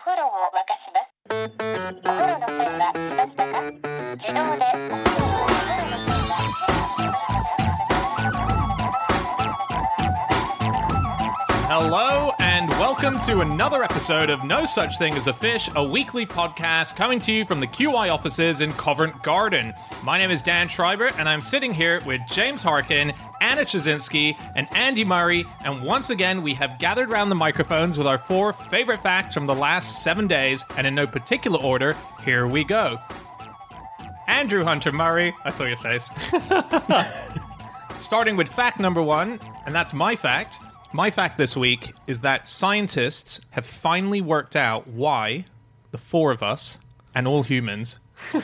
風呂を沸かします。お風呂の線は来ましたか自動でお風呂をお風呂の線は Hello and welcome to another episode of No Such Thing as a Fish, a weekly podcast coming to you from the QI offices in Covent Garden. My name is Dan Schreiber and I'm sitting here with James Harkin, Anna Ptaszynski, and Andy Murray. And once again, we have gathered around the microphones with our four favorite facts from the last seven days, and in no particular order, here we go. Andrew Hunter Murray, I saw your face. Starting with fact number one, and that's my fact. My fact this week is that scientists have finally worked out why the four of us and all humans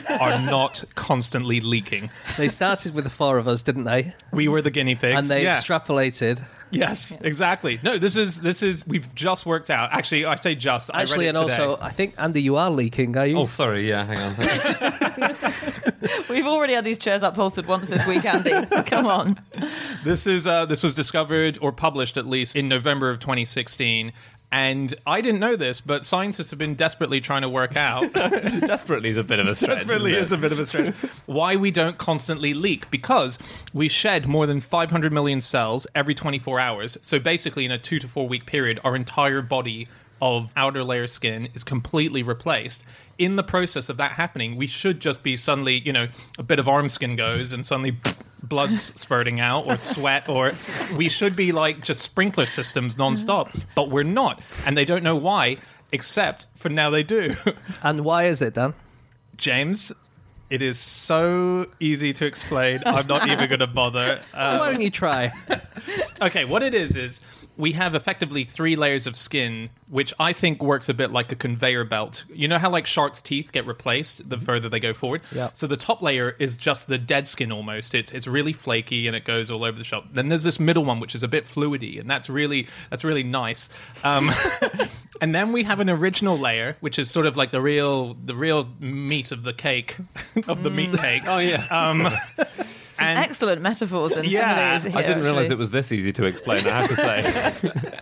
are not constantly leaking. They started with the four of us, didn't they? We were the guinea pigs. And they yeah. extrapolated. Yes, exactly. No, this is this is we've just worked out. Actually, I say just. Actually, I read and today. also, I think Andy, you are leaking, are you? Oh, sorry. Yeah, hang on. We've already had these chairs upholstered once this week, Andy. Come on. This is uh, this was discovered or published at least in November of 2016. And I didn't know this, but scientists have been desperately trying to work out. Desperately is a bit of a stretch. desperately is a bit of a stretch. Why we don't constantly leak? Because we shed more than 500 million cells every 24 hours. So basically, in a two to four week period, our entire body of outer layer skin is completely replaced. In the process of that happening, we should just be suddenly, you know, a bit of arm skin goes and suddenly blood's spurting out or sweat or we should be like just sprinkler systems nonstop, but we're not. And they don't know why, except for now they do. And why is it, then? James, it is so easy to explain. I'm not even going to bother. Uh, why don't you try? okay, what it is is we have effectively three layers of skin, which I think works a bit like a conveyor belt. You know how like sharks' teeth get replaced the further they go forward. Yeah. So the top layer is just the dead skin almost. It's it's really flaky and it goes all over the shop. Then there's this middle one which is a bit fluidy, and that's really that's really nice. Um, and then we have an original layer, which is sort of like the real the real meat of the cake of the meat cake. Oh yeah. Um, and Excellent metaphors and Yeah, similes here, I didn't realize it was this easy to explain. I have to say.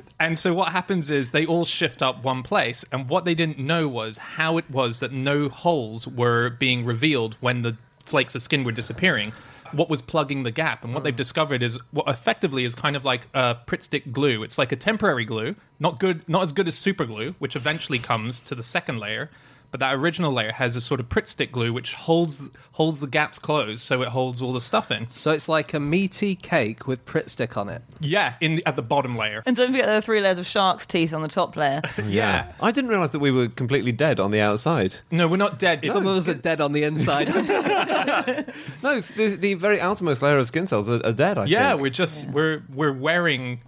And so what happens is they all shift up one place, and what they didn't know was how it was that no holes were being revealed when the flakes of skin were disappearing. What was plugging the gap, and what they've hmm. discovered is what effectively is kind of like a Pritt stick glue. It's like a temporary glue, not good, not as good as super glue, which eventually comes to the second layer. But that original layer has a sort of Pritt stick glue which holds holds the gaps closed, so it holds all the stuff in. So it's like a meaty cake with Pritt stick on it. Yeah, in the, at the bottom layer. And don't forget there are three layers of shark's teeth on the top layer. Yeah. I didn't realize that we were completely dead on the outside. No, we're not dead. Some of us are dead on the inside. No, it's the, the very outermost layer of skin cells are, are dead. I Yeah, think. we're just we're we're wearing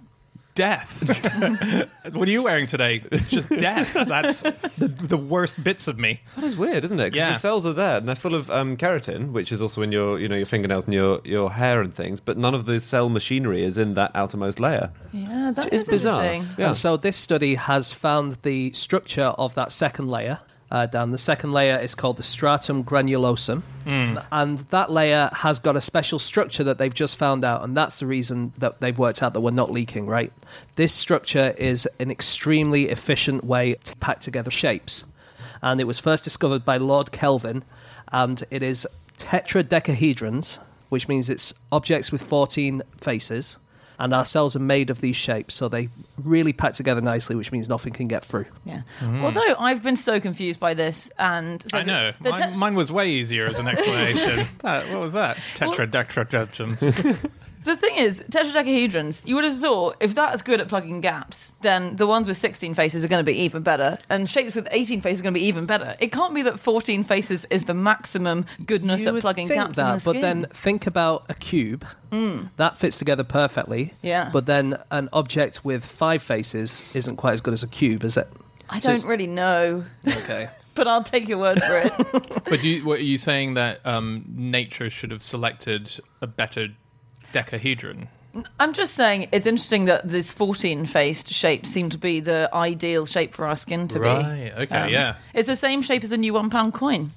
death. what are you wearing today? Just death. That's the, the worst bits of me. That is weird, isn't it? 'Cause Yeah. the cells are there and they're full of um, keratin, which is also in your, you know, your fingernails and your, your hair and things. But none of the cell machinery is in that outermost layer. Yeah, that is, It's is bizarre. interesting. Yeah. And so this study has found the structure of that second layer. Uh, Dan, the second layer is called the stratum granulosum, and that layer has got a special structure that they've just found out, and that's the reason that they've worked out that we're not leaking. Right, this structure is an extremely efficient way to pack together shapes, and it was first discovered by Lord Kelvin, and it is tetradecahedrons, which means it's objects with 14 faces. And our cells are made of these shapes, so they really pack together nicely, which means nothing can get through. Yeah. Mm-hmm. Although I've been so confused by this, and so I know. the, the mine, tet- mine was way easier as an explanation. that, what was that? Tetradectradectrums. the thing is, tetradecahedrons. You would have thought if that's good at plugging gaps, then the ones with 16 faces are going to be even better, and shapes with 18 faces are going to be even better. It can't be that 14 faces is the maximum goodness You at plugging think gaps in that, the but then think about a cube. That fits together perfectly. Yeah. But then an object with five faces isn't quite as good as a cube, is it? I so don't really know, Okay. but I'll take your word for it. but you, what, are you saying that um, nature should have selected a better decahedron? I'm just saying it's interesting that this 14 faced shape seemed to be the ideal shape for our skin to Right, be. okay, um, yeah. It's the same shape as the new one pound coin.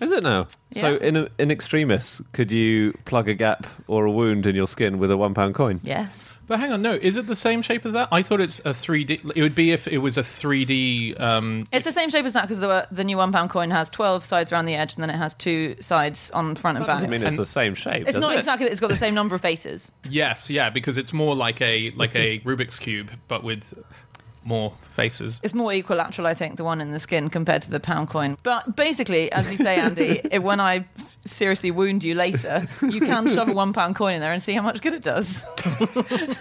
Is it now? So, Yeah. in a, in extremis, could you plug a gap or a wound in your skin with a one pound coin? Yes. But hang on, no, is it the same shape as that? I thought it's a 3D. It would be if it was a 3D. Um, It's the same shape as that because the, the new one pound coin has 12 sides around the edge and then it has two sides on front and back. Doesn't mean it's And- the same shape. It's does not it? exactly that it's got the same number of faces. yes, yeah, because it's more like a like a Rubik's cube, but with more faces. It's more equilateral, I think, the one in the skin compared to the pound coin. But basically, as you say, Andy, if, when I seriously wound you later, you can shove a one pound coin in there and see how much good it does.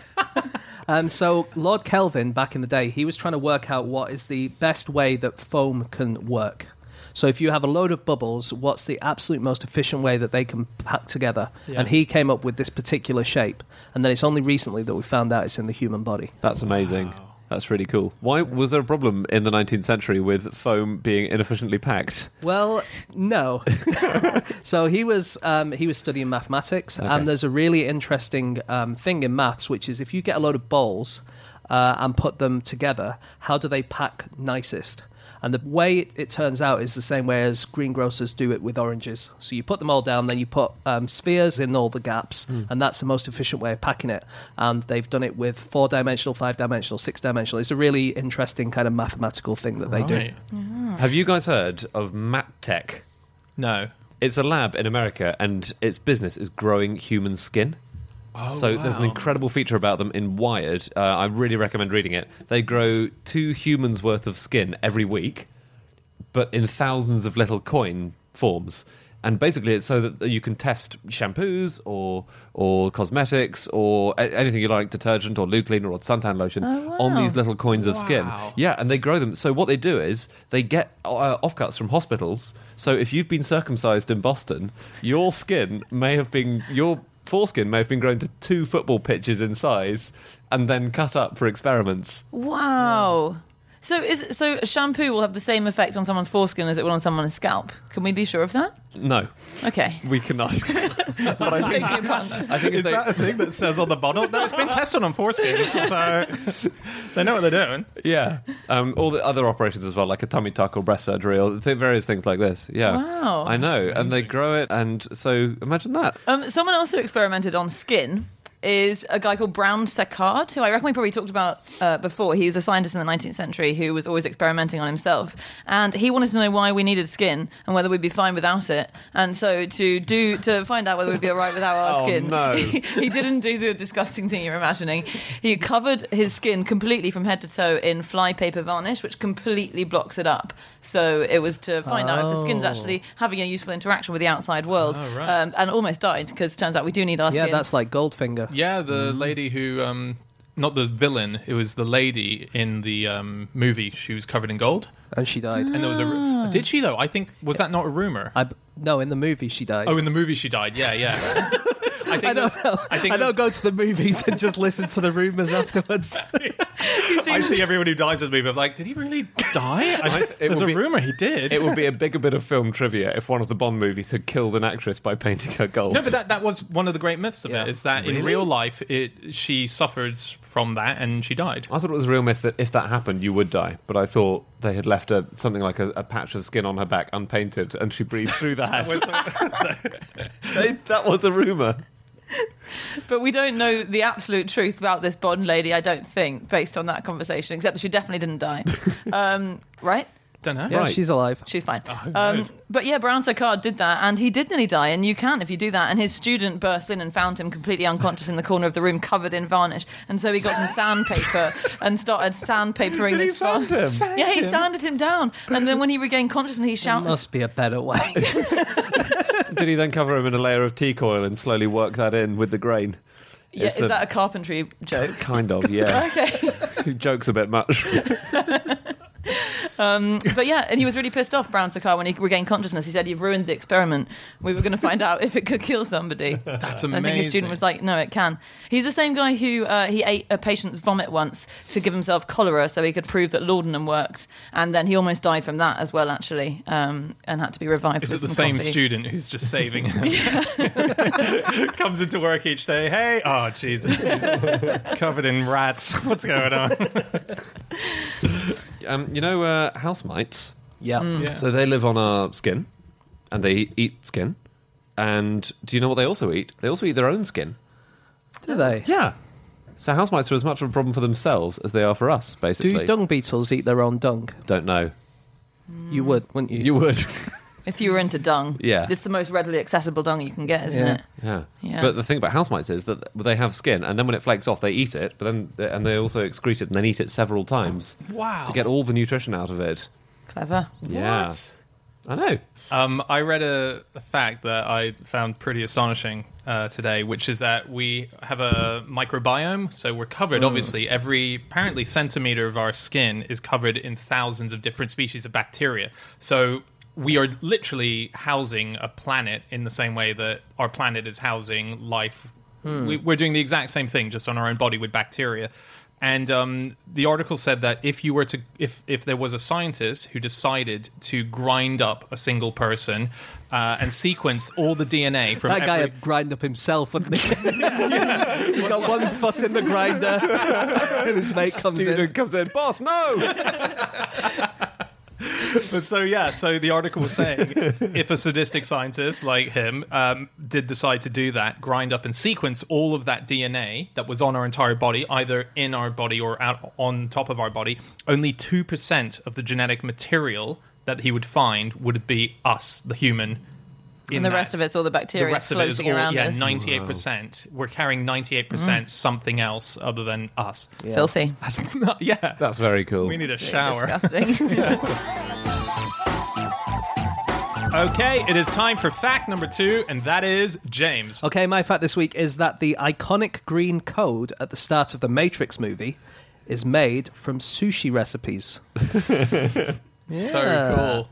Um, so Lord Kelvin, back in the day, he was trying to work out what is the best way that foam can work. So if you have a load of bubbles, what's the absolute most efficient way that they can pack together? Yeah. And he came up with this particular shape. And then it's only recently that we found out it's in the human body. That's amazing. That's really cool. Why was there a problem in the 19th century with foam being inefficiently packed? Well, no. so he was um, he was studying mathematics, Okay. and there's a really interesting um, thing in maths, which is if you get a load of balls uh, and put them together, how do they pack nicest? And the way it, it turns out is the same way as greengrocers do it with oranges. So you put them all down, then you put um, spheres in all the gaps, and that's the most efficient way of packing it. And they've done it with four dimensional, five dimensional, six dimensional. It's a really interesting kind of mathematical thing that they do. Right. Have you guys heard of MatTek? No. It's a lab in America, and its business is growing human skin. So there's an incredible feature about them in Wired. Uh, I really recommend reading it. They grow two humans worth of skin every week, but in thousands of little coin forms. And basically, it's so that you can test shampoos or or cosmetics or a- anything you like, detergent or loo cleaner or suntan lotion Oh, on these little coins of skin. Yeah, and they grow them. So what they do is they get uh, offcuts from hospitals. So if you've been circumcised in Boston, your skin may have been your foreskin may have been grown to two football pitches in size and then cut up for experiments. Wow. So is so shampoo will have the same effect on someone's foreskin as it will on someone's scalp. Can we be sure of that? No, Okay. we cannot. but I think, Taking a punt. I think if Is they, that a thing that says on the bottle? No, it's been tested on foreskins, so they know what they're doing. yeah, um, all the other operations as well, like a tummy tuck or breast surgery or th- various things like this. Yeah, Wow. I know, and they grow it, and so imagine that. Um, someone else who experimented on skin is a guy called Brown-Séquard, who I reckon we probably talked about uh, before. He was a scientist in the 19th century who was always experimenting on himself, and he wanted to know why we needed skin and whether we'd be fine without it. And so to do to find out whether we'd be all right without our Oh, skin, no. he, he didn't do the disgusting thing you're imagining. He covered his skin completely from head to toe in flypaper varnish, which completely blocks it up. So it was to find out if the skin's Oh. actually having a useful interaction with the outside world, Oh, right. um, and almost died because it turns out we do need our Yeah, skin. Yeah, that's like Goldfinger. Yeah, the lady who, um, not the villain, it was the lady in the um, movie. She was covered in gold, And she died. and there was a. Ah. Did she though? I think was that not a rumor? I, no, in the movie she died. Oh, in the movie she died. Yeah, yeah. I think I don't know. I think I don't go to the movies and just listen to the rumors afterwards. I see everyone who dies in the movie. I'm like, did he really die? I, it there's a be- rumor he did. It would be a bigger bit of film trivia if one of the Bond movies had killed an actress by painting her gold. No, but that, that was one of the great myths of Yeah. it. Is that in real life, it she suffered from that and she died. I thought it was a real myth that if that happened, you would die. But I thought they had left a, something like a, a patch of skin on her back unpainted, and she breathed through that. That was a rumor. But we don't know the absolute truth about this Bond lady. I don't think, based on that conversation, except that she definitely didn't die. um, right? Don't know. yeah, Right. she's alive. She's fine. who um, knows? but yeah, Brown-Séquard did that, and he did nearly die. And you can if you do that. And his student burst in and found him completely unconscious in the corner of the room, covered in varnish. And so he got some sandpaper and started sandpapering Did he this sand varnish. him? Yeah, he sanded him down. And then when he regained consciousness, he There shouted. must be a better way. Did he then cover him in a layer of teak oil and slowly work that in with the grain? Yeah, It's is a- that a carpentry joke? Kind of, yeah. Okay. Jokes a bit much. But yeah, and he was really pissed off, Brown-Séquard, when he regained consciousness. He said, You've ruined the experiment. We were going to find out if it could kill somebody. That's I amazing. think his student was like, No, it can. He's the same guy who uh, he ate a patient's vomit once to give himself cholera so he could prove that laudanum worked. And then he almost died from that as well, actually, um, and had to be revived. Is it the same coffee. student who's just saving him? Comes into work each day. Hey, oh Jesus, he's covered in rats. What's going on? Um, you know, uh, house mites. yeah. Yeah. So they live on our skin, and they eat skin. And do you know what they also eat? They also eat their own skin. Do they? Yeah. So house mites are as much of a problem for themselves as they are for us, basically. Do dung beetles eat their own dung? Don't know. You would, wouldn't you? You would. If you were into dung, Yeah. it's the most readily accessible dung you can get, isn't Yeah. it? yeah. Yeah. But the thing about house mites is that they have skin, and then when it flakes off, they eat it. But then, and they also excrete it and then eat it several times Wow. to get all the nutrition out of it. Clever. Yeah. What? I know. Um, I read a, a fact that I found pretty astonishing uh, today, which is that we have a microbiome. So we're covered, obviously, every apparently centimeter of our skin is covered in thousands of different species of bacteria. So we are literally housing a planet in the same way that our planet is housing life. We, we're doing the exact same thing, just on our own body with bacteria. And um, the article said that if you were to, if if there was a scientist who decided to grind up a single person uh, and sequence all the DNA from That guy every, would grind up himself, wouldn't he? He's got one foot in the grinder, and his mate comes in. comes in, boss, no! But so yeah, so the article was saying if a sadistic scientist like him um, did decide to do that, grind up and sequence all of that DNA that was on our entire body, either in our body or out on top of our body, only two percent of the genetic material that he would find would be us, the human. In And the rest of it's all the bacteria the rest of it is floating all around yeah, ninety-eight percent. We're carrying ninety-eight percent mm. something else other than us. Filthy. That's not, yeah. That's very cool. we need a So shower. Disgusting. Okay, it is time for fact number two, and that is James. Okay, my fact this week is that the iconic green code at the start of the Matrix movie is made from sushi recipes. So cool.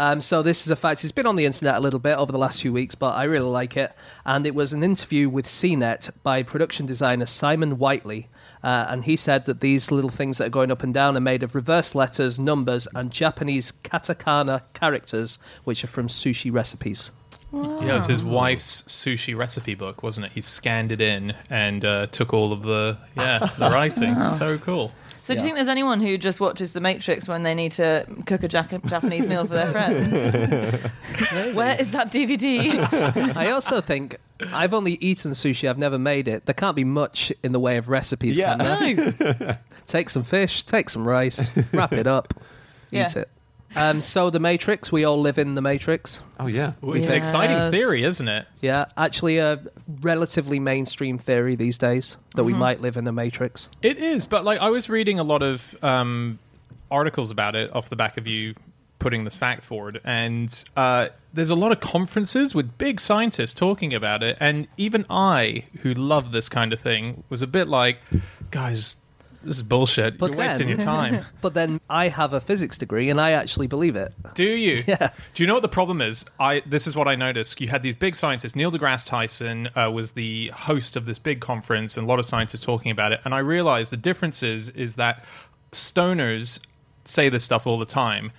Um, so this is a fact. It's been on the internet a little bit over the last few weeks, but I really like it. And it was an interview with CNET by production designer Simon Whiteley, uh, and he said that these little things that are going up and down are made of reverse letters, numbers, and Japanese katakana characters, which are from sushi recipes. Yeah, it was his wife's sushi recipe book, wasn't it? He scanned it in and uh, took all of the yeah the writing. So cool. So do you think there's anyone who just watches The Matrix when they need to cook a Jac- Japanese meal for their friends? Where is that DVD? I also think I've only eaten sushi. I've never made it. There can't be much in the way of recipes, Yeah. can there? No. Take some fish, take some rice, wrap it up, Yeah. eat it. Um, so the Matrix, we all live in the Matrix. Oh, yeah. Well, it's an exciting theory, isn't it? Yeah, actually a relatively mainstream theory these days that we might live in the Matrix. It is, but like I was reading a lot of um, articles about it off the back of you putting this fact forward, and uh, there's a lot of conferences with big scientists talking about it, and even I, who love this kind of thing, was a bit like, guys. This is bullshit. But You're wasting your time. But then I have a physics degree and I actually believe it. Do you? Yeah. Do you know what the problem is? I this is what I noticed. You had these big scientists. Neil deGrasse Tyson uh, was the host of this big conference, and a lot of scientists talking about it. And I realized the difference is is that stoners say this stuff all the time.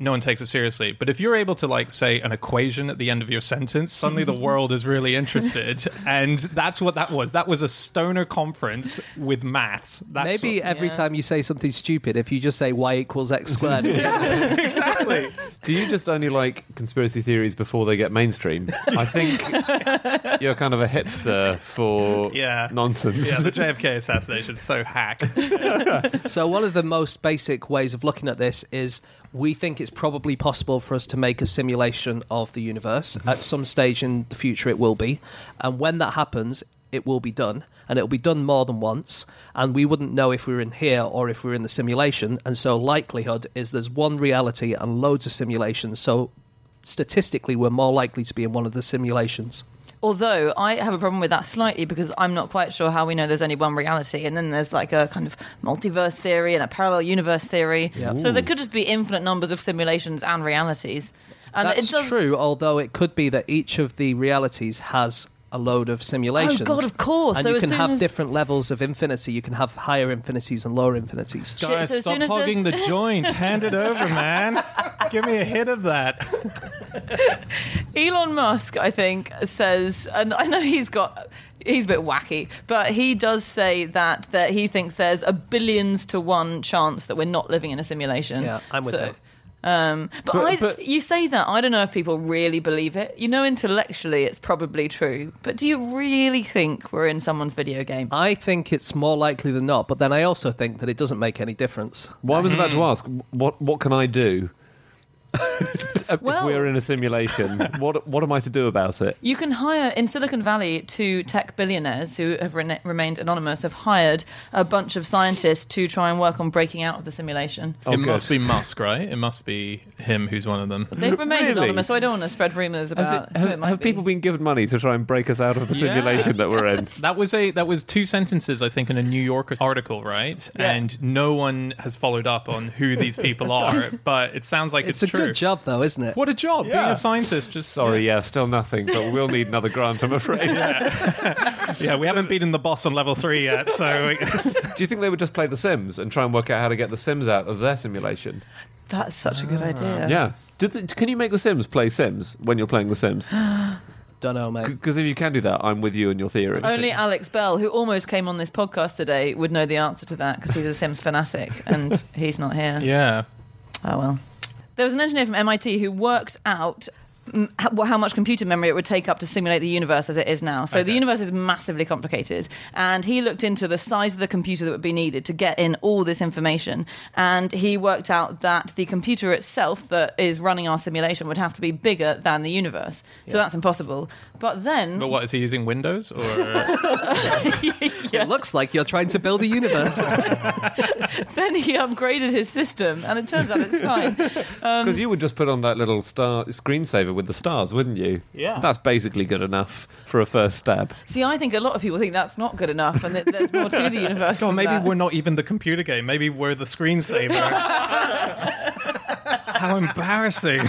No one takes it seriously. But if you're able to like say an equation at the end of your sentence, suddenly the world is really interested. and that's what that was. That was a stoner conference with maths. That's Maybe what- every Yeah. time you say something stupid, if you just say y equals x squared, exactly. Do you just only like conspiracy theories before they get mainstream? I think you're kind of a hipster for Yeah. nonsense. Yeah, the JFK assassination is so hack. So, one of the most basic ways of looking at this is we think it's probably possible for us to make a simulation of the universe. Mm-hmm. At some stage in the future, it will be. And when that happens, it will be done. And it'll be done more than once. And we wouldn't know if we were in here or if we were in the simulation. And so, likelihood is there's one reality and loads of simulations. So, statistically, we're more likely to be in one of the simulations. Although I have a problem with that slightly because I'm not quite sure how we know there's only one reality, and then there's like a kind of multiverse theory and a parallel universe theory. Yeah. So there could just be infinite numbers of simulations and realities. And That's it does, true, although it could be that each of the realities has a load of oh, simulations. Oh, God, of course. And So you can have as- different levels of infinity. You can have higher infinities and lower infinities. Shit, Guys, so stop soon as hogging the joint. Hand it over, man. Give me a hit of that. Elon Musk, I think, says, and I know he's got. He's a bit wacky, but he does say that that he thinks there's a billions to one chance that we're not living in a simulation. Yeah, I'm with so, him. Um, but But- I, but- you say that I don't know if people really believe it. You know, intellectually, it's probably true. But do you really think we're in someone's video game? I think it's more likely than not, but then I also think that it doesn't make any difference. Well, I was about to Mm. ask, what what can I do? if we're in a simulation, what what am I to do about it? You can hire in Silicon Valley two tech billionaires who have rena- remained anonymous have hired a bunch of scientists to try and work on breaking out of the simulation. Oh, it good. must be Musk, right? It must be him who's one of them. They've remained Really? anonymous, so I don't want to spread rumors about it- who have, it might have be. people been given money to try and break us out of the Yeah. simulation that we're in? That was a that was two sentences, I think, in a New Yorker article, right? Yeah. And no one has followed up on who these people are, but it sounds like It's, it's, true. Good job, though, isn't it? What a job! Being Yeah. a scientist, just Sorry, yeah, still nothing, but we'll need another grant, I'm afraid. Yeah, we haven't beaten the boss on level three yet, so Do you think they would just play The Sims and try and work out how to get The Sims out of their simulation? That's such a good ah. idea. Yeah. Did the, can you make The Sims play Sims when you're playing The Sims? Don't know, mate. Because if you can do that, I'm with you in your theory. Only Alex Bell, who almost came on this podcast today, would know the answer to that because he's a Sims fanatic and he's not here. yeah. Oh well. There was an engineer from MIT who worked out how, how much computer memory it would take up to simulate the universe as it is now. So the universe is massively complicated, and he looked into the size of the computer that would be needed to get in all this information, and he worked out that the computer itself that is running our simulation would have to be bigger than the universe. So that's impossible. But then But what is he using Windows or? It looks like you're trying to build a universe. then he upgraded his system, and it turns out it's fine. Um, because you would just put on that little star screensaver with the stars, wouldn't you? Yeah. That's basically good enough for a first stab. See, I think a lot of people think that's not good enough, and that there's more to the universe. God, maybe that. we're not even the computer game. Maybe we're the screensaver. How embarrassing!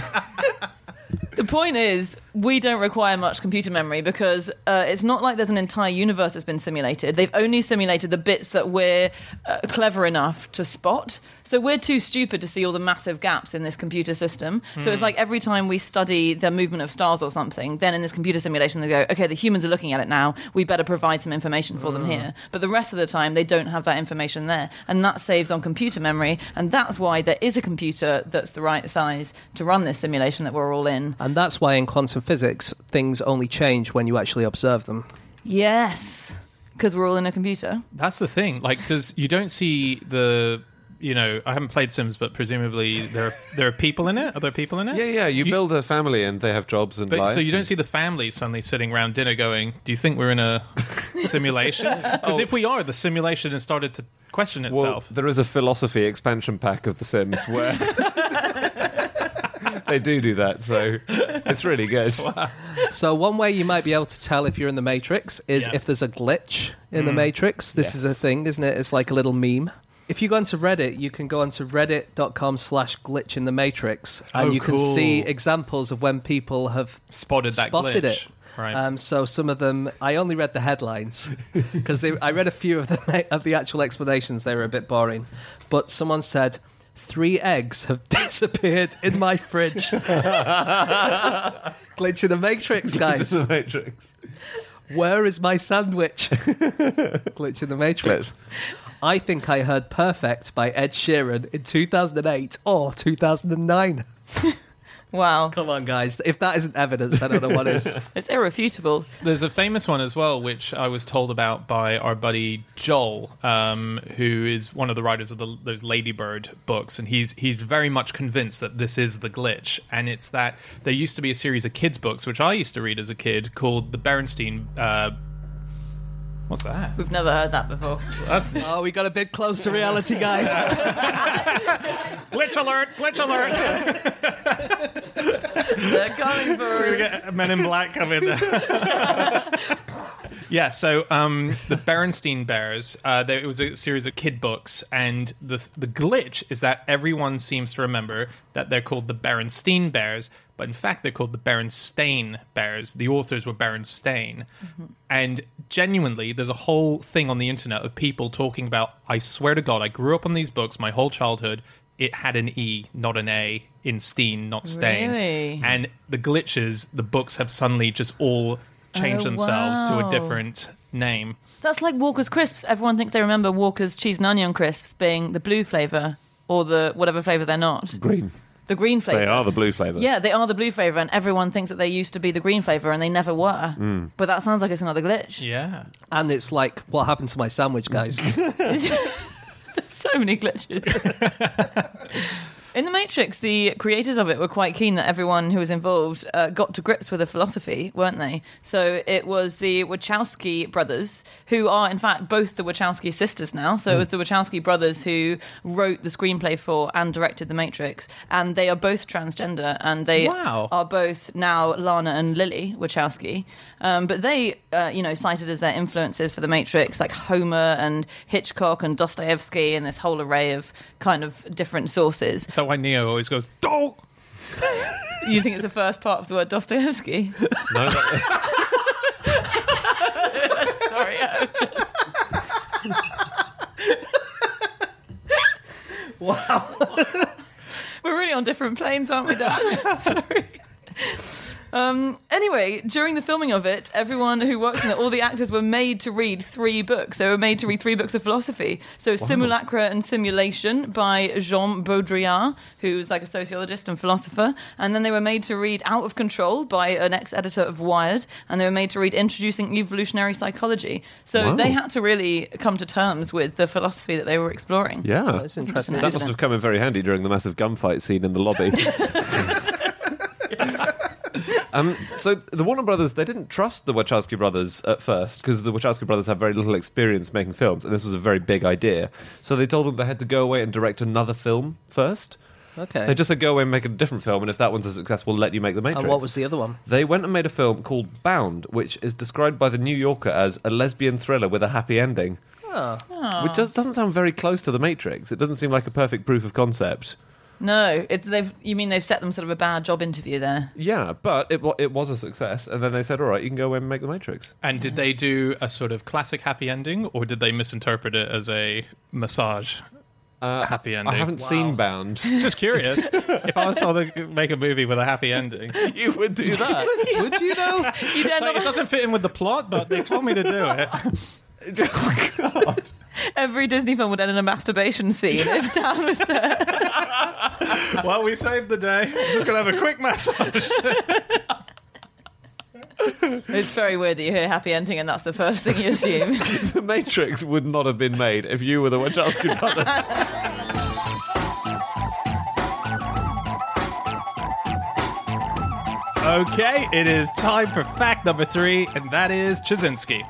The point is, we don't require much computer memory because uh, it's not like there's an entire universe that's been simulated. They've only simulated the bits that we're uh, clever enough to spot. So we're too stupid to see all the massive gaps in this computer system. So it's like every time we study the movement of stars or something, then in this computer simulation they go, okay, the humans are looking at it now. We better provide some information for them here. But the rest of the time, they don't have that information there, and that saves on computer memory. And that's why there is a computer that's the right size to run this simulation that we're all in. and that's why in quantum physics, things only change when you actually observe them. Yes, because we're all in a computer. That's the thing. Like, does you don't see the. You know, I haven't played Sims, but presumably there are, there are people in it. Are there people in it? Yeah, yeah. You, build a family and they have jobs and But lives. so you don't see the family suddenly sitting around dinner going, "Do you think we're in a simulation?" Because if we are, the simulation has started to question Well, itself. there is a philosophy expansion pack of The Sims where they do do that. So it's really good. So one way you might be able to tell if you're in the Matrix is Yeah. if there's a glitch in the Matrix. This is a thing, isn't it? It's like a little meme. If you go onto Reddit, you can go onto reddit.com slash glitch in the Matrix and Oh, you can see examples of when people have Spotted that spotted glitch. it. Right. Um, so some of them, I only read the headlines because I read a few of the of the actual explanations. They were a bit boring, but someone said three eggs have disappeared in my fridge. Glitch in the Matrix, guys. The Matrix. Where is my sandwich? Glitch in the Matrix. I think I heard "Perfect" by Ed Sheeran in 2008 or 2009. Wow, Come on, guys! If that isn't evidence, I don't know what is. it's irrefutable. There's a famous one as well, which I was told about by our buddy Joel, um, who is one of the writers of the, those Ladybird books, and he's he's very much convinced that this is the glitch, and it's that there used to be a series of kids books, which I used to read as a kid, called the Berenstein. Uh, what's that? We've never heard that before. That's Oh, we got a bit close to reality, guys. glitch alert! Glitch alert! They're coming for We us. get Men in Black coming there. yeah, so um, the Berenstein Bears, uh, there, it was a series of kid books, and the the glitch is that everyone seems to remember that they're called the Berenstein Bears, but in fact they're called the Berenstain Bears. The authors were Berenstain, and genuinely, there's a whole thing on the internet of people talking about. I swear to God, I grew up on these books my whole childhood. It had an E, not an A, in Steen, not Stain. Really? And the glitches, the books have suddenly just all changed Oh, themselves to a different name. That's like Walker's crisps. Everyone thinks they remember Walker's cheese and onion crisps being the blue flavour or the whatever flavour they're not. Green. the green flavor. They are the blue flavour. Yeah, they are the blue flavor, and everyone thinks that they used to be the green flavor, and they never were. Mm. But that sounds like it's another glitch. Yeah. And it's like, what happened to my sandwich, guys? so many glitches. In The Matrix, the creators of it were quite keen that everyone who was involved uh, got to grips with the philosophy, weren't they? So it was the Wachowski brothers, who are in fact both the Wachowski sisters now. So it was the Wachowski brothers who wrote the screenplay for and directed The Matrix, and they are both transgender, and they Wow. are both now Lana and Lily Wachowski. Um, but they, uh, you know, cited as their influences for The Matrix, like Homer and Hitchcock and Dostoevsky, and this whole array of kind of different sources. So why Neo always goes, don't. You think it's the first part of the word Dostoevsky? No, that- Sorry, I just... wow. we're really on different planes, aren't we, Dan? Sorry. Um, anyway, during the filming of it, everyone who worked in it, all the actors were made to read three books. They were made to read three books of philosophy. So, Simulacra and Simulation by Jean Baudrillard, who's like a sociologist and philosopher. And then they were made to read Out of Control by an ex editor of Wired. And they were made to read Introducing Evolutionary Psychology. So, Wow. they had to really come to terms with the philosophy that they were exploring. yeah. That's interesting. That must have come in very handy during the massive gunfight scene in the lobby. um, so the Warner Brothers, they didn't trust the Wachowski brothers at first because the Wachowski brothers have very little experience making films, and this was a very big idea. So they told them they had to go away and direct another film first. Okay. They just said go away and make a different film, and if that one's a success, we'll let you make the Matrix. and what was the other one? They went and made a film called Bound, which is described by the New Yorker as a lesbian thriller with a happy ending. Oh. Which just doesn't sound very close to the Matrix. It doesn't seem like a perfect proof of concept. No, it's they've. You mean they've set them sort of a bad job interview there? Yeah, but it wa- it was a success, and then they said, "All right, you can go away and make the Matrix." And did they do a sort of classic happy ending, or did they misinterpret it as a massage Uh, happy ending? I haven't seen Bound. Just curious. if I was told to make a movie with a happy ending, you would do that. Would you though? You'd end so it up- doesn't fit in with the plot, but they told me to do it. Oh, every Disney film would end in a masturbation scene if Dan was there. well, we saved the day. I'm Just gonna have a quick massage. It's very weird that you hear happy ending and that's the first thing you assume. the Matrix would not have been made if you were the Wachowski brothers. Okay, it is time for fact number three, and that is Ptaszynski.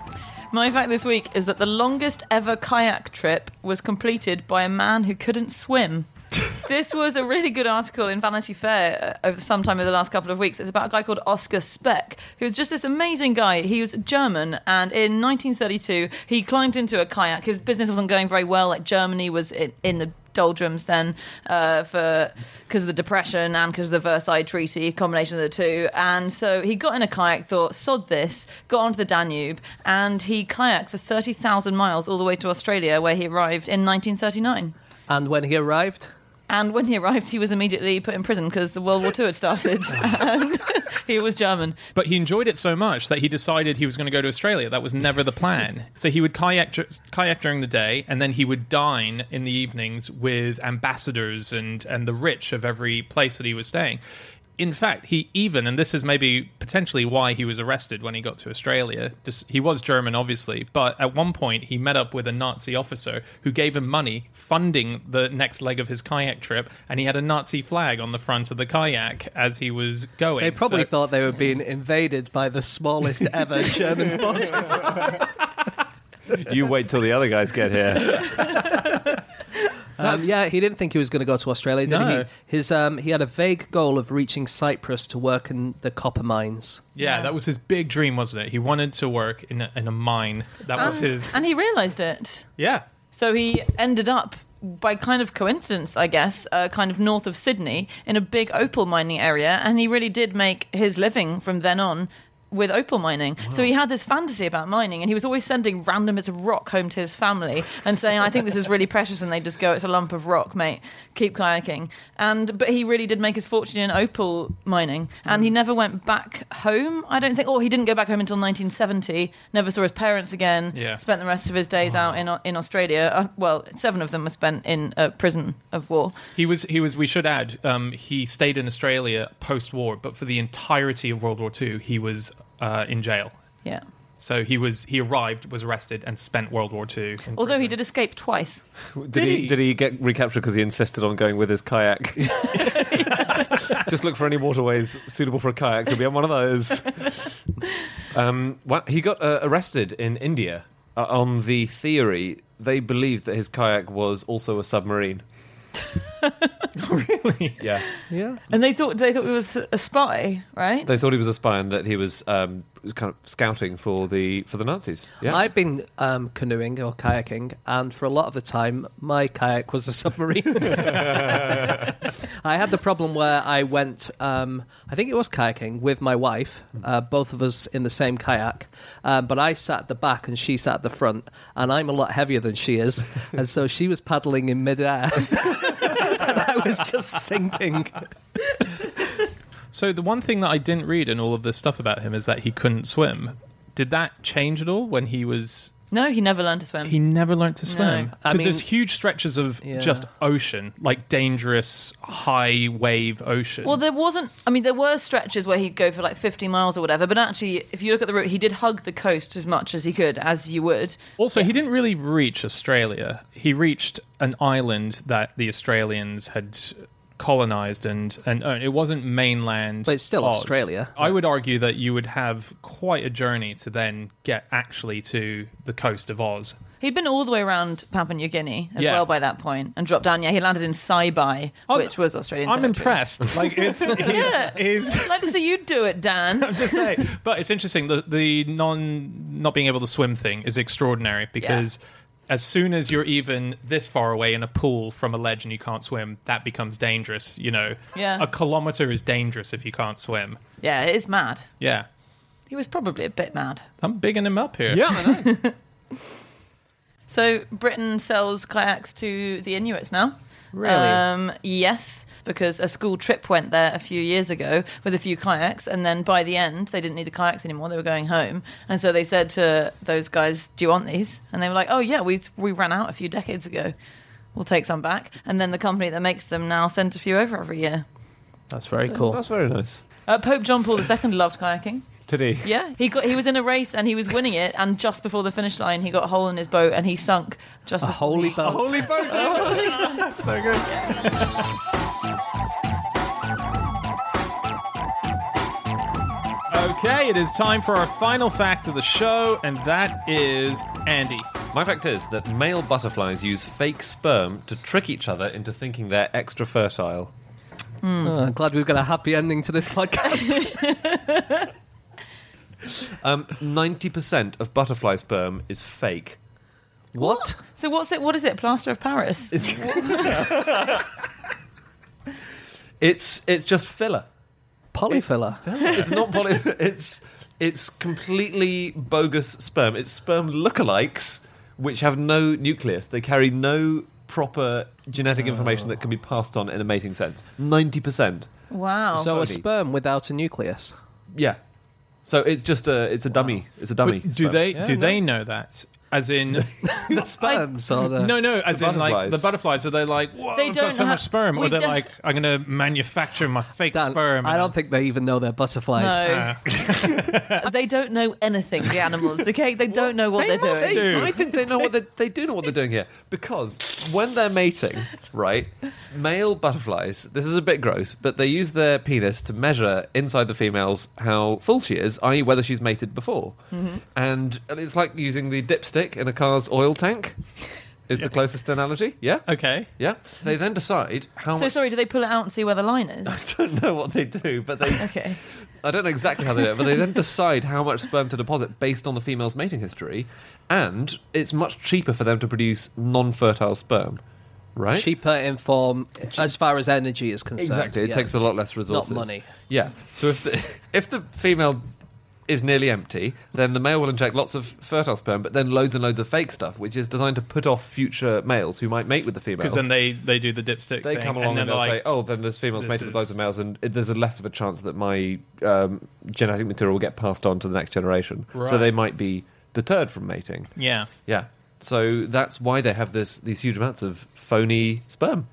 My fact this week is that the longest ever kayak trip was completed by a man who couldn't swim. this was a really good article in Vanity Fair uh, over sometime in the last couple of weeks. It's about a guy called Oskar Speck, who's just this amazing guy. He was German, and in 1932, he climbed into a kayak. His business wasn't going very well. Like Germany was in, in the doldrums then uh, for because of the depression and because of the Versailles Treaty, combination of the two. And so he got in a kayak, thought, sod this, got onto the Danube, and he kayaked for 30,000 miles all the way to Australia, where he arrived in 1939. And when he arrived, And when he arrived, he was immediately put in prison because the World War II had started. and he was German. But he enjoyed it so much that he decided he was going to go to Australia. That was never the plan. So he would kayak, kayak during the day, and then he would dine in the evenings with ambassadors and, and the rich of every place that he was staying. In fact, he even, and this is maybe potentially why he was arrested when he got to Australia. dis- He was German, obviously, but at one point he met up with a Nazi officer who gave him money funding the next leg of his kayak trip, and he had a Nazi flag on the front of the kayak as he was going. they probably So- thought they were being invaded by the smallest ever German forces. you wait till the other guys get here. Um, yeah, he didn't think he was going to go to Australia, did No. he? His um, he had a vague goal of reaching Cyprus to work in the copper mines. Yeah, Yeah. that was his big dream, wasn't it? He wanted to work in a, in a mine. That was his. and he realised it. yeah. So he ended up, by kind of coincidence, I guess, uh, kind of north of Sydney in a big opal mining area, and he really did make his living from then on. With opal mining. So he had this fantasy about mining, and he was always sending random bits of rock home to his family and saying, "I think this is really precious," and they just go, "It's a lump of rock, mate. Keep kayaking." And but he really did make his fortune in opal mining, and he never went back home. I don't think, or he didn't go back home until 1970. Never saw his parents again. Yeah. Spent the rest of his days out in in Australia. Uh, well, seven of them were spent in a prison of war. He was. He was. We should add. Um, he stayed in Australia post-war, but for the entirety of World War II, he was uh, in jail. Yeah. So he was. He arrived, was arrested, and spent World War II. in Although he did escape twice. Did, Did he, he? Did he get recaptured because he insisted on going with his kayak? Just look for any waterways suitable for a kayak. He'll be on one of those. Um, well, he got uh, arrested in India uh, on the theory they believed that his kayak was also a submarine. really. Yeah, Yeah. And they thought they thought he was a spy, right? they thought he was a spy and that he was um, kind of scouting for the for the Nazis. Yeah, I've been um, canoeing or kayaking, and for a lot of the time, my kayak was a submarine. I had the problem where I went, um, I think it was kayaking with my wife, uh, both of us in the same kayak, um, but I sat at the back and she sat at the front, and I'm a lot heavier than she is, and so she was paddling in midair, and I was just sinking. So the one thing that I didn't read in all of this stuff about him is that he couldn't swim. Did that change at all when he was? No, he never learned to swim. He never learned to swim because I mean- there's huge stretches of Yeah. just ocean, like dangerous high wave ocean. well, there wasn't. I mean, there were stretches where he'd go for like 50 miles or whatever. But actually, if you look at the route, he did hug the coast as much as he could, as you would. Also, he didn't really reach Australia. He reached an island that the Australians had colonized, and and uh, it wasn't mainland. But it's still Oz. Australia, so- I would argue that you would have quite a journey to then get actually to the coast of Oz. He'd been all the way around Papua New Guinea as Yeah. well by that point, and dropped down. Yeah, he landed in Saibai, Oh, which was Australian. I'm territory. impressed. Like it's, Yeah. it's, it's I'd like to see you do it, Dan. I'm just saying. But it's interesting. The the non not being able to swim thing is extraordinary because as soon as you're even this far away in a pool from a ledge and you can't swim, that becomes dangerous. You know, Yeah. a kilometer is dangerous if you can't swim. yeah, it is mad. Yeah, He was probably a bit mad. I'm bigging him up here. yeah, I know. So Britain sells kayaks to the Inuits now. Really? Um, yes, because a school trip went there a few years ago with a few kayaks, and then by the end they didn't need the kayaks anymore. They were going home, and so they said to those guys, "Do you want these?" And they were like, "Oh yeah, we we ran out a few decades ago. We'll take some back." And then the company that makes them now sends a few over every year. That's very So- cool. That's very nice. Uh, Pope John Paul II loved kayaking. Did he? Yeah, he got he was in a race and he was winning it, and just before the finish line, he got a hole in his boat and he sunk. Just A holy boat. A Holy photo. That's so good. Okay, it is time for our final fact of the show, and that is Andy. My fact is that male butterflies use fake sperm to trick each other into thinking they're extra fertile. Hmm. Oh, I'm glad we've got a happy ending to this podcast. Um, 90% of butterfly sperm is fake. what? So what's it? What is it? Plaster of Paris? It's it's it's just filler. Polyfiller. It's not poly. It's it's completely bogus sperm. It's sperm lookalikes which have no nucleus. They carry no proper genetic information that can be passed on in a mating sense. Ninety percent. Wow. so phony. a sperm without a nucleus. Yeah. So it's just a it's a dummy. It's a dummy. But do they Yeah, do no. they know that? As in, The sperms are the. no, no. As The in, like the butterflies. Are they like, whoa, They I've don't got so have- much sperm, or we they're def- like, I'm going to manufacture my fake Dan, sperm. I don't think they even know they're butterflies. No. Uh, they don't know anything. The animals, okay? They don't know what they they're must doing. do. I think they know what they they do know what they're doing here because when they're mating, right? Male butterflies. This is a bit gross, but they use their penis to measure inside the female's how full she is, i.e., whether she's mated before. Mm-hmm. And it's like using the dipstick in a car's oil tank. Is the closest analogy? Yeah. okay. Yeah. They then decide how So much. sorry, do they pull it out and see where the line is? I don't know what they do, but they Okay. I don't know exactly how they do it, but they then decide how much sperm to deposit based on the female's mating history, and it's much cheaper for them to produce non-fertile sperm, right? Cheaper in form as far as energy is concerned. Exactly, it yeah. takes a lot less resources. money. Yeah. So if the if the female is nearly empty, then the male will inject lots of fertile sperm, but then loads and loads of fake stuff, which is designed to put off future males who might mate with the female. Because then they, they do the dipstick they thing, come along and, and they'll they're say, "Oh, then this female's mated with loads of males, and it, there's a less of a chance that my um, genetic material will get passed on to the next generation." So they might be deterred from mating. yeah. Yeah. So that's why they have this these huge amounts of phony sperm.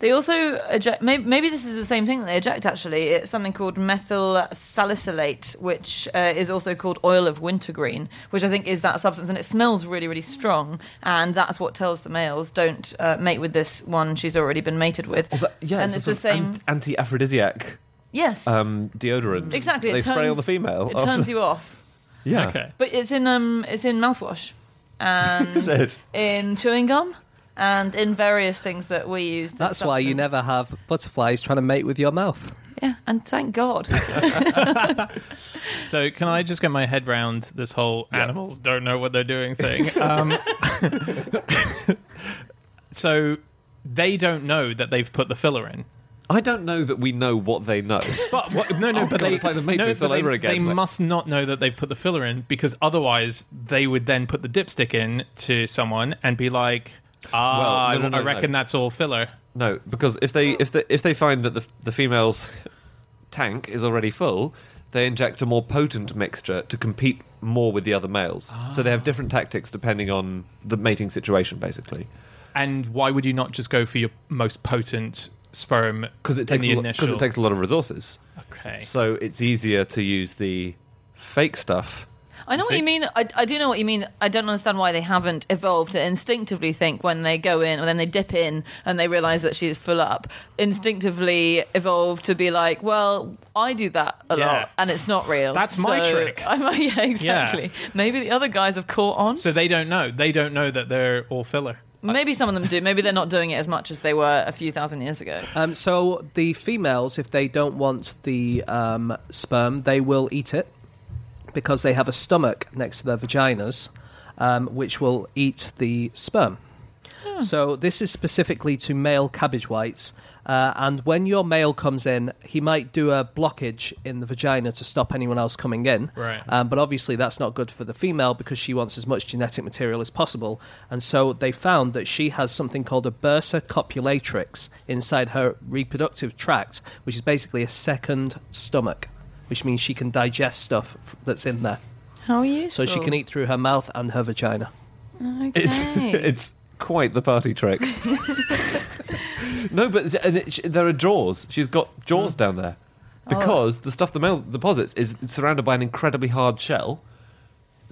They also eject. Maybe, maybe this is the same thing that they eject. Actually, it's something called methyl salicylate, which uh, is also called oil of wintergreen, which I think is that substance, and it smells really, really strong. And that's what tells the males don't uh, mate with this one she's already been mated with. yeah, and it's, the same. anti-aphrodisiac yes, um, deodorant. exactly. They it spray turns, on the female. It turns you off. Yeah. Okay. But it's in um, it's in mouthwash, and in chewing gum, and in various things that we use. this That's why you never have butterflies trying to mate with your mouth. Yeah, and thank God. So can I just get my head round this whole animals don't know what they're doing thing? Um, so they don't know that they've put the filler in. I don't know that we know what they know. But what, no, no, Oh, but God, they it's like the no, Matrix but all they, over again. They Like- must not know that they've put the filler in because otherwise they would then put the dipstick in to someone and be like, "Ah, Well, no, no, I reckon that's all filler." No, because if they if they if they find that the the female's tank is already full, they inject a more potent mixture to compete more with the other males. So they have different tactics depending on the mating situation, basically. And why would you not just go for your most potent sperm? Because it takes the a lo- it takes a lot of resources. Okay. So it's easier to use the fake stuff. I know what you mean. I, I do know what you mean. I don't understand why they haven't evolved to instinctively think when they go in or then they dip in and they realize that she's full up. Instinctively evolved to be like, well, I do that a Yeah. lot and it's not real. That's my trick. I'm, yeah, exactly. Maybe the other guys have caught on. So they don't know. They don't know that they're all filler. Maybe some of them do. Maybe they're not doing it as much as they were a few thousand years ago. Um, so the females, if they don't want the um, sperm, they will eat it because they have a stomach next to their vaginas, um, which will eat the sperm. So this is specifically to male cabbage whites, uh, and when your male comes in, he might do a blockage in the vagina to stop anyone else coming in. Right. Um, but obviously, that's not good for the female because she wants as much genetic material as possible. And so they found that she has something called a bursa copulatrix inside her reproductive tract, which is basically a second stomach, which means she can digest stuff f- that's in there. How are you? So she can eat through her mouth and her vagina. It's Okay. it's quite the party trick. no, but and it, there are jaws. She's got jaws oh. down there oh. because the stuff the male deposits is surrounded by an incredibly hard shell, s-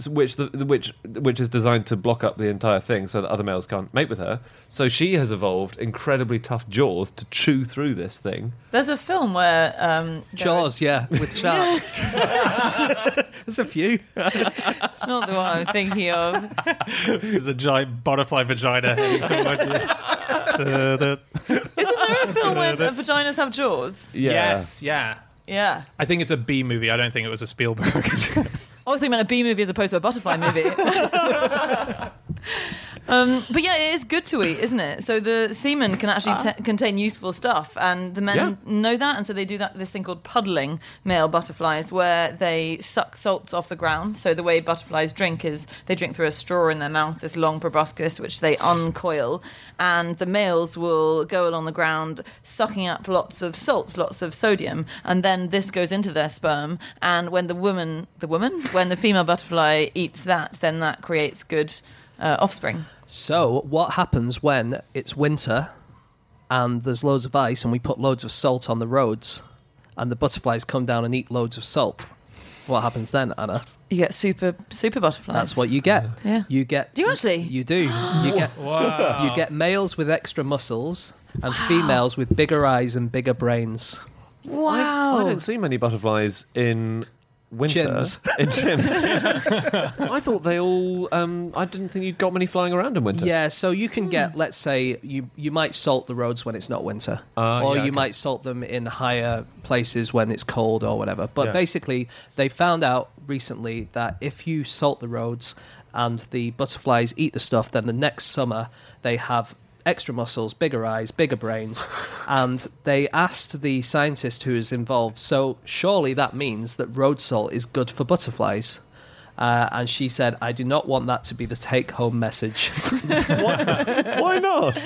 which the, the which which is designed to block up the entire thing so that other males can't mate with her. So she has evolved incredibly tough jaws to chew through this thing. There's a film where um, there Jaws, yeah, with sharks. There's a few. is- It's not the one I'm thinking of. There's a giant butterfly vagina towards you. Da, da. Isn't there a film where vaginas have jaws? Yes, yeah. Yeah. I think it's a B movie. I don't think it was a Spielberg. I was thinking about a B movie as opposed to a butterfly movie. um, but yeah, it is good to eat, isn't it? So the semen can actually te- contain useful stuff, and the men Yeah. know that, and so they do that. This thing called puddling male butterflies, where they suck salts off the ground. So the way butterflies drink is they drink through a straw in their mouth, this long proboscis, which they uncoil, and the males will go along the ground sucking up lots of salts, lots of sodium, and then this goes into their sperm. And when the woman, the woman, when the female butterfly eats that, then that creates good uh, offspring. So, what happens when it's winter and there's loads of ice and we put loads of salt on the roads and the butterflies come down and eat loads of salt? What happens then, Anna? You get super super butterflies. That's what you get. Yeah. You get Do you actually? You do. You get wow. you get males with extra muscles and females with bigger eyes and bigger brains. Wow. I don't see many butterflies in winter. Gyms. In gyms. I thought they all. Um, I didn't think you'd got many flying around in winter. Yeah, so you can get, let's say, you you might salt the roads when it's not winter, Ah, or yeah, you okay. might salt them in higher places when it's cold or whatever. But Yeah. basically, they found out recently that if you salt the roads and the butterflies eat the stuff, then the next summer they have extra muscles, bigger eyes, bigger brains. and they asked the scientist who is involved, so surely that means that road salt is good for butterflies. Uh, and she said, I do not want that to be the take home message. Why not?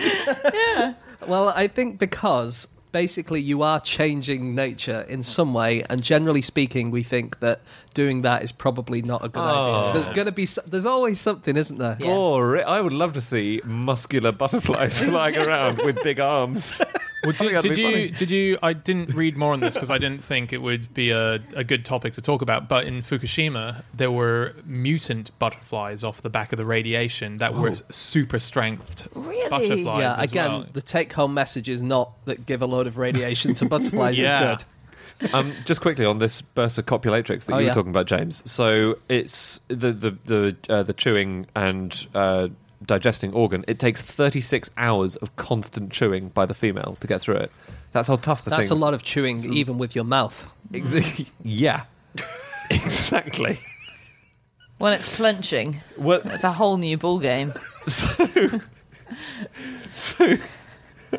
yeah. well, I think because basically you are changing nature in some way, and generally speaking, we think that doing that is probably not a good Oh. idea. There's going to be, so- there's always something, isn't there? Yeah. Or I would love to see muscular butterflies flying around with big arms. Well, I did, did you funny. did you i didn't read more on this because I didn't think it would be a, a good topic to talk about. But in Fukushima, there were mutant butterflies off the back of the radiation that were oh. super strength Really? butterflies. Yeah, as again, well. the take home message is not that give a load of radiation to butterflies Yeah. is good. um, just quickly on this bursa copulatrix that Oh, you yeah. were talking about, James. So it's the the the uh, the chewing and uh, digesting organ. It takes 36 hours of constant chewing by the female to get through it. That's how tough the That's a lot of chewing, even with your mouth. Ex- yeah, exactly. When it's clenching, Well, it's a whole new ball game. so, so,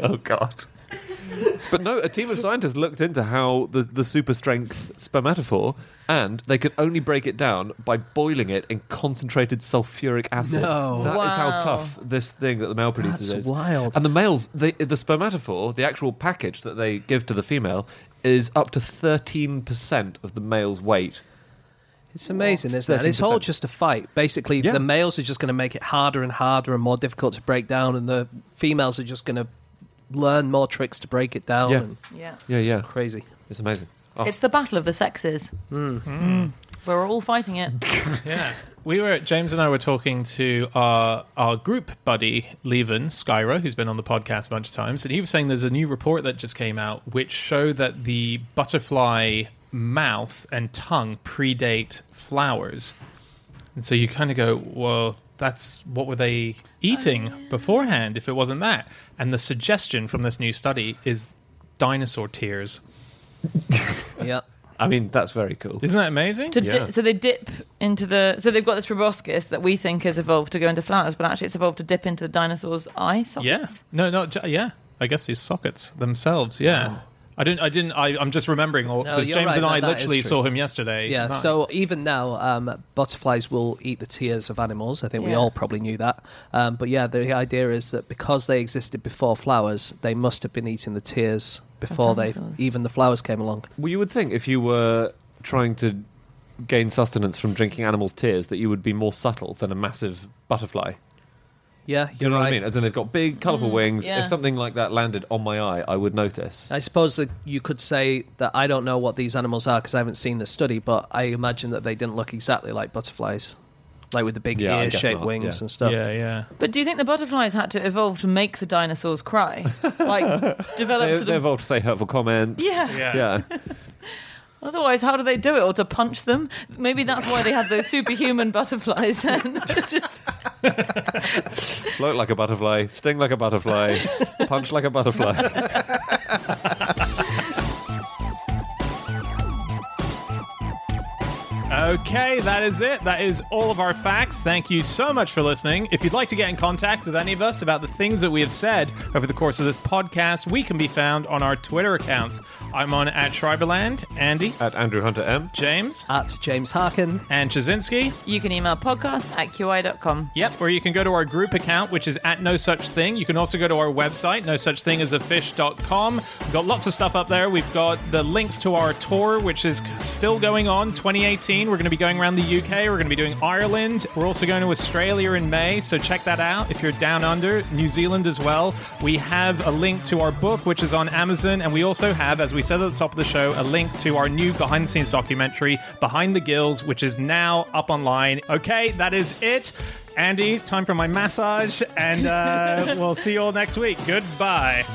oh god. But no, a team of scientists looked into how the, the super strength spermatophore, and they could only break it down by boiling it in concentrated sulfuric acid. No. That is how tough this thing that the male produces That's is. wild. And the males, they, the spermatophore, the actual package that they give to the female, is up to 13% of the male's weight. It's amazing, isn't it? And it's all 13%. just a fight. Basically, Yeah. the males are just going to make it harder and harder and more difficult to break down, and the females are just going to learn more tricks to break it down. Yeah. And Yeah. Yeah, yeah. crazy. It's amazing. Oh. It's the battle of the sexes. Mm. Mm. We're all fighting it. Yeah. We were James and I were talking to our our group buddy Levin Skyra, who's been on the podcast a bunch of times, and he was saying there's a new report that just came out which show that the butterfly mouth and tongue predate flowers. And so you kind of go, well, that's what were they eating oh, beforehand if it wasn't that? And the suggestion from this new study is dinosaur tears. Yeah. I mean, that's very cool. Isn't that amazing? To Yeah. di- so they dip into the. So they've got this proboscis that we think has evolved to go into flowers, but actually it's evolved to dip into the dinosaur's eye sockets? Yeah. No, no, yeah. I guess these sockets themselves. Yeah. I didn't. I didn't. I, I'm just remembering all No, because you're James right, and I that- that literally saw him yesterday. Yeah, night. so even now, um, butterflies will eat the tears of animals. I think we all probably knew that. Um, but yeah, the idea is that because they existed before flowers, they must have been eating the tears before they even the flowers came along. Well, you would think if you were trying to gain sustenance from drinking animals' tears, that you would be more subtle than a massive butterfly. Yeah, Do you know right. what I mean? As in, they've got big, colourful mm, wings. yeah. If something like that landed on my eye, I would notice. I suppose that you could say that I don't know what these animals are because I haven't seen the study, but I imagine that they didn't look exactly like butterflies, like with the big Yeah, I guess ear-shaped not, wings yeah. and stuff. yeah, yeah. But do you think the butterflies had to evolve to make the dinosaurs cry? Like develop They, sort they of. evolved to say hurtful comments. Yeah. Yeah. Otherwise, how do they do it? Or to punch them? Maybe that's why they had those superhuman butterflies then. Just Float like a butterfly, sting like a butterfly, punch like a butterfly. Okay, that is it. That is all of our facts. Thank you so much for listening. If you'd like to get in contact with any of us about the things that we have said over the course of this podcast, we can be found on our Twitter accounts. I'm on at Schreiberland, Andy, At Andrew Hunter M. James, At James Harkin, and Ptaszynski. you can email podcast at qi.com. Yep, or you can go to our group account, which is at No Such Thing. You can also go to our website, no such thing as a fish.com. We've got lots of stuff up there. We've got the links to our tour, which is still going on 2018. We're going to be going around the UK. We're going to be doing Ireland. We're also going to Australia in May, so check that out if you're down under. New Zealand as well. We have a link to our book, which is on Amazon, and we also have, as we said at the top of the show, a link to our new behind the scenes documentary, Behind the Gills, which is now up online. Okay, that is it. Andy, time for my massage, and uh, we'll see you all next week. Goodbye.